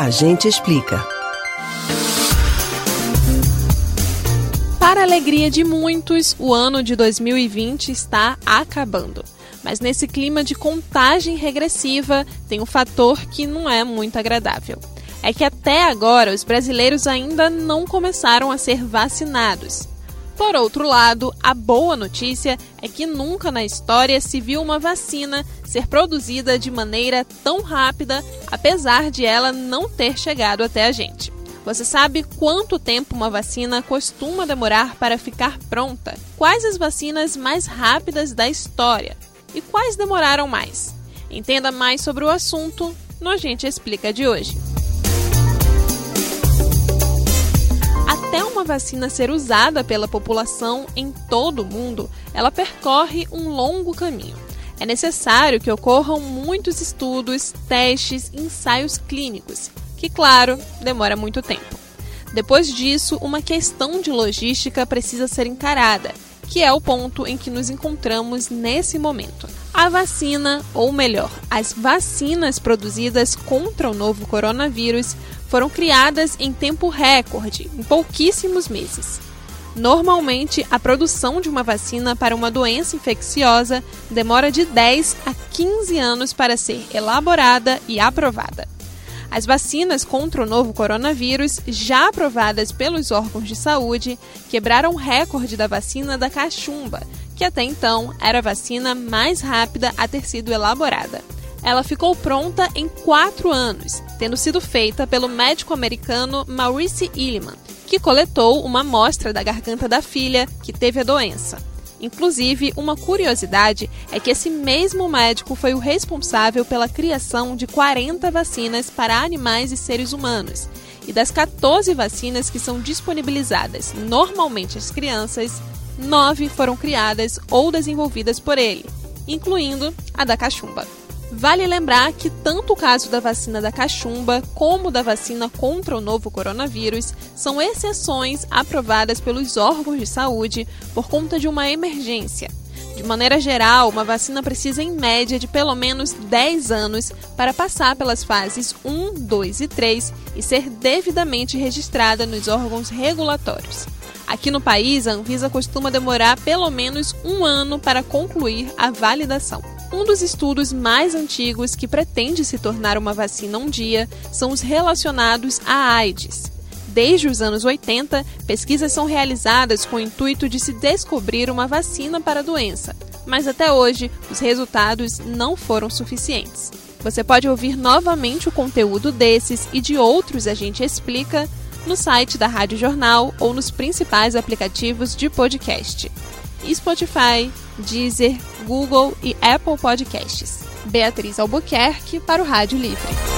A gente explica. Para a alegria de muitos, o ano de 2020 está acabando. Mas nesse clima de contagem regressiva, tem um fator que não é muito agradável. É que até agora os brasileiros ainda não começaram a ser vacinados. Por outro lado, a boa notícia é que nunca na história se viu uma vacina ser produzida de maneira tão rápida, apesar de ela não ter chegado até a gente. Você sabe quanto tempo uma vacina costuma demorar para ficar pronta? Quais as vacinas mais rápidas da história? E quais demoraram mais? Entenda mais sobre o assunto no Gente Explica de hoje. Até uma vacina ser usada pela população em todo o mundo, ela percorre um longo caminho. É necessário que ocorram muitos estudos, testes ensaios clínicos, que, claro, demora muito tempo. Depois disso, uma questão de logística precisa ser encarada, que é o ponto em que nos encontramos nesse momento. A vacina, ou melhor, as vacinas produzidas contra o novo coronavírus, foram criadas em tempo recorde, em pouquíssimos meses. Normalmente, a produção de uma vacina para uma doença infecciosa demora de 10 a 15 anos para ser elaborada e aprovada. As vacinas contra o novo coronavírus, já aprovadas pelos órgãos de saúde, quebraram o recorde da vacina da cachumba, que até então era a vacina mais rápida a ter sido elaborada. Ela ficou pronta em quatro anos, tendo sido feita pelo médico americano Maurice Illiman, que coletou uma amostra da garganta da filha que teve a doença. Inclusive, uma curiosidade é que esse mesmo médico foi o responsável pela criação de 40 vacinas para animais e seres humanos. E das 14 vacinas que são disponibilizadas normalmente às crianças, nove foram criadas ou desenvolvidas por ele, incluindo a da cachumba. Vale lembrar que tanto o caso da vacina da cachumba como da vacina contra o novo coronavírus são exceções aprovadas pelos órgãos de saúde por conta de uma emergência. De maneira geral, uma vacina precisa, em média, de pelo menos 10 anos para passar pelas fases 1, 2 e 3 e ser devidamente registrada nos órgãos regulatórios. Aqui no país, a Anvisa costuma demorar pelo menos um ano para concluir a validação. Um dos estudos mais antigos que pretende se tornar uma vacina um dia são os relacionados à AIDS. Desde os anos 80, pesquisas são realizadas com o intuito de se descobrir uma vacina para a doença, mas até hoje os resultados não foram suficientes. Você pode ouvir novamente o conteúdo desses e de outros a gente explica no site da Rádio Jornal ou nos principais aplicativos de podcast. Spotify, Deezer, Google e Apple Podcasts. Beatriz Albuquerque para o Rádio Livre.